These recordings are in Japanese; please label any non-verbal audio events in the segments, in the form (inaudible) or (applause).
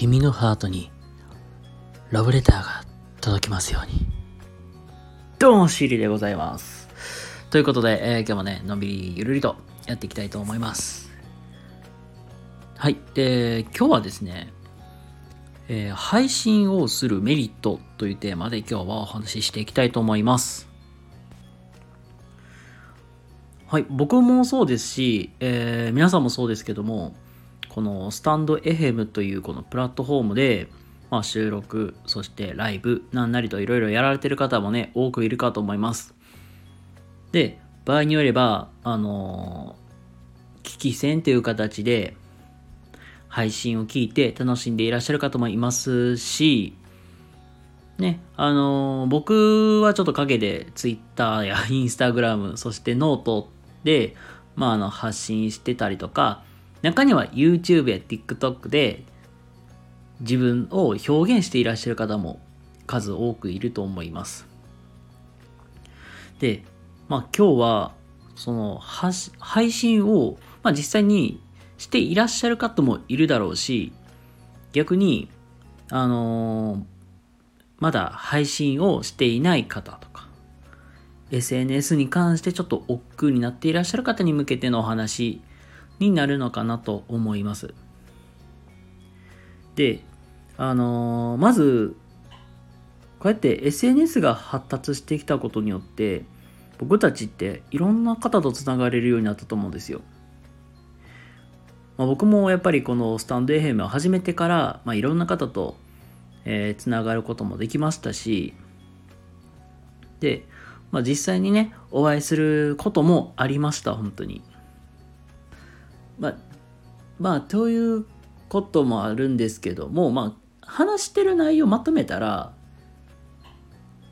君のハートにラブレターが届きますように。どうも、シリでございます。ということで、えー今日もね、のんびりゆるりとやっていきたいと思います。はい。で、今日はですね、えー配信をするメリットというテーマで今日はお話ししていきたいと思います。はい。僕もそうですし、えー皆さんもそうですけども、このスタンド FM というこのプラットフォームで、まあ、収録、そしてライブ、なんなりといろいろやられてる方もね、多くいるかと思います。で、場合によれば、あのー聞き専という形で、配信を聞いて楽しんでいらっしゃる方もいますし、ね、あのー僕はちょっと陰で Twitter や (laughs) Instagram、そしてノートで、まあ、あの、発信してたりとか、中には YouTube や TikTok で自分を表現していらっしゃる方も数多くいると思います。で、まあ今日はその配信を、まあ、実際にしていらっしゃる方もいるだろうし、逆に、あのーまだ配信をしていない方とか、SNS に関してちょっと億劫になっていらっしゃる方に向けてのお話になるのかなと思います。で、あのーまず、こうやって SNS が発達してきたことによって、僕たちっていろんな方とつながれるようになったと思うんですよ。まあ、僕もやっぱりこのスタンド FM を始めてから、まあ、いろんな方と、えーつながることもできましたし、で、まあ、実際にね、お会いすることもありました、本当に。まあ、まあ、ということもあるんですけども、まあ、話してる内容をまとめたら、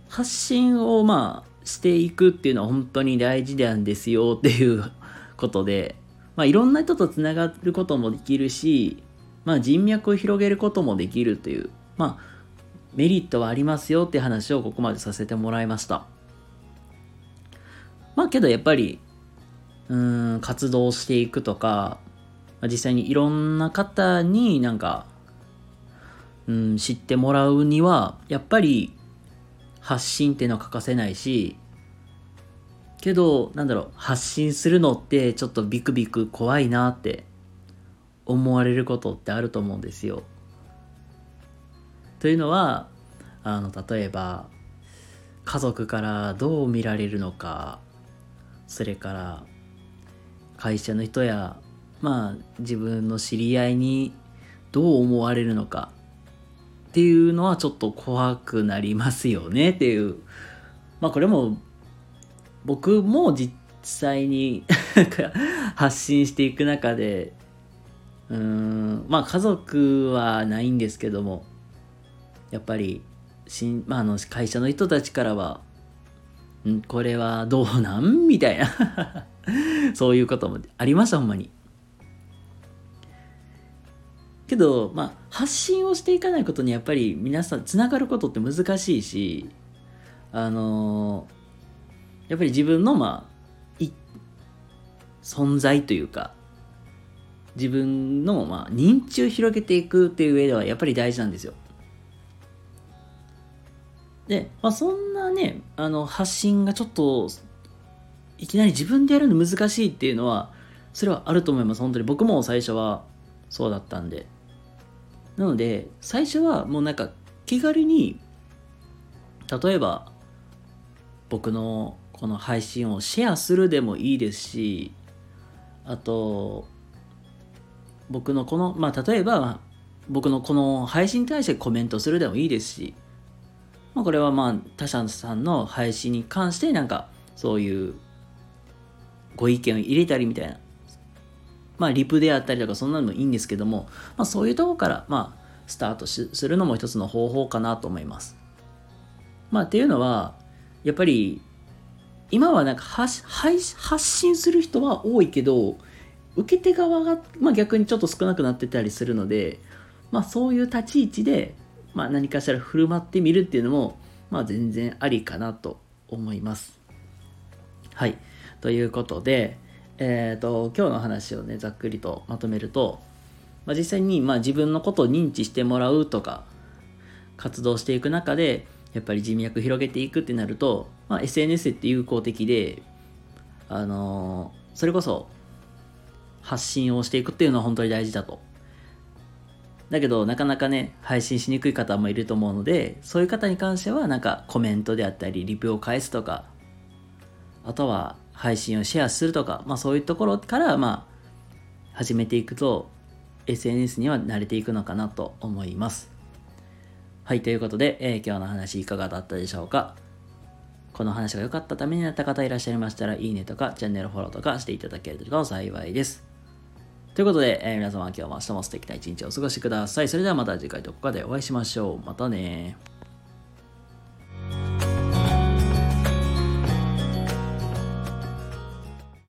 発信をまあ、していくっていうのは本当に大事なんですよ (laughs) っていうことで、まあ、いろんな人とつながることもできるし、まあ、人脈を広げることもできるという、まあ、メリットはありますよって話をここまでさせてもらいました。まあけどやっぱり、うん、活動していくとか、実際にいろんな方になんか、うん、知ってもらうには、やっぱり発信っていうのは欠かせないし、けど、なんだろう、発信するのってちょっとビクビク怖いなって思われることってあると思うんですよ。というのは、あの、例えば、家族からどう見られるのか、それから会社の人やまあ自分の知り合いにどう思われるのかっていうのはちょっと怖くなりますよねっていう。まあこれも僕も実際に (laughs) 発信していく中でうーんまあ家族はないんですけどもやっぱりしん、ま、あの会社の人たちからはんこれはどうなん？みたいな。(laughs) そういうこともありましたほんまに。けどまあ発信をしていかないことにやっぱり皆さんつながることって難しいしあのーやっぱり自分のまあい存在というか自分のまあ認知を広げていくっていう上ではやっぱり大事なんですよ。で、まあ、そんなね、あの、発信がちょっと、いきなり自分でやるの難しいっていうのは、それはあると思います。本当に。僕も最初はそうだったんで。なので、最初はもうなんか、気軽に、例えば、僕のこの配信をシェアするでもいいですし、あと、僕のこの、まあ、例えば、僕のこの配信に対してコメントするでもいいですし、まあ、これはまあ他社さんの配信に関してなんかそういうご意見を入れたりみたいなまあリプであったりとかそんなのもいいんですけども、まあ、そういうとこからまあスタートするのも一つの方法かなと思います。まあっていうのはやっぱり今はなんか発配発信する人は多いけど受け手側が、まあ、逆にちょっと少なくなってたりするので、まあ、そういう立ち位置でまあ、何かしら振る舞ってみるっていうのも、まあ、全然ありかなと思います。はい。ということで、えっ、と、今日の話をね、ざっくりとまとめると、まあ、実際にまあ自分のことを認知してもらうとか活動していく中でやっぱり人脈広げていくってなると、まあ、SNS って有効的であのー、それこそ発信をしていくっていうのは本当に大事だと。だけどなかなかね配信しにくい方もいると思うのでそういう方に関してはなんかコメントであったりリプを返すとかあとは配信をシェアするとか、まあ、そういうところからまあ始めていくと SNS には慣れていくのかなと思いますはいということで、えー、今日の話いかがだったでしょうか？この話が良かったためになった方いらっしゃいましたらいいねとかチャンネルフォローとかしていただけると幸いですということで、えー、皆様今日も明日も素敵な一日をお過ごしください。それではまた次回どこかでお会いしましょう。またね